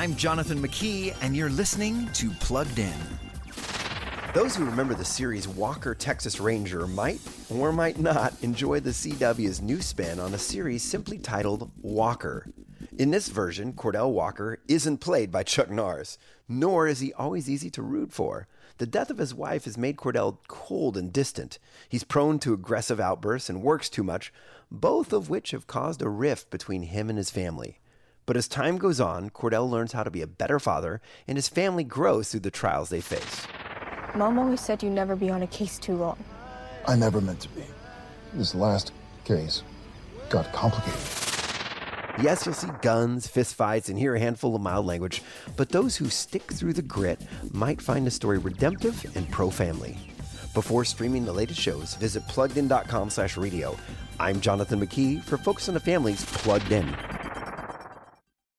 I'm Jonathan McKee, and you're listening to Plugged In. Those who remember the series Walker Texas Ranger might or might not enjoy the CW's new spin on a series simply titled Walker. In this version, Cordell Walker isn't played by Chuck Norris, nor is he always easy to root for. The death of his wife has made Cordell cold and distant. He's prone to aggressive outbursts and works too much, both of which have caused a rift between him and his family. But as time goes on, Cordell learns how to be a better father, and his family grows through the trials they face. Mom always said you'd never be on a case too long. I never meant to be. This last case got complicated. Yes, you'll see guns, fistfights, and hear a handful of mild language, but those who stick through the grit might find the story redemptive and pro-family. Before streaming the latest shows, visit pluggedin.com slash radio. I'm Jonathan McKee for Focus on the Family's Plugged In.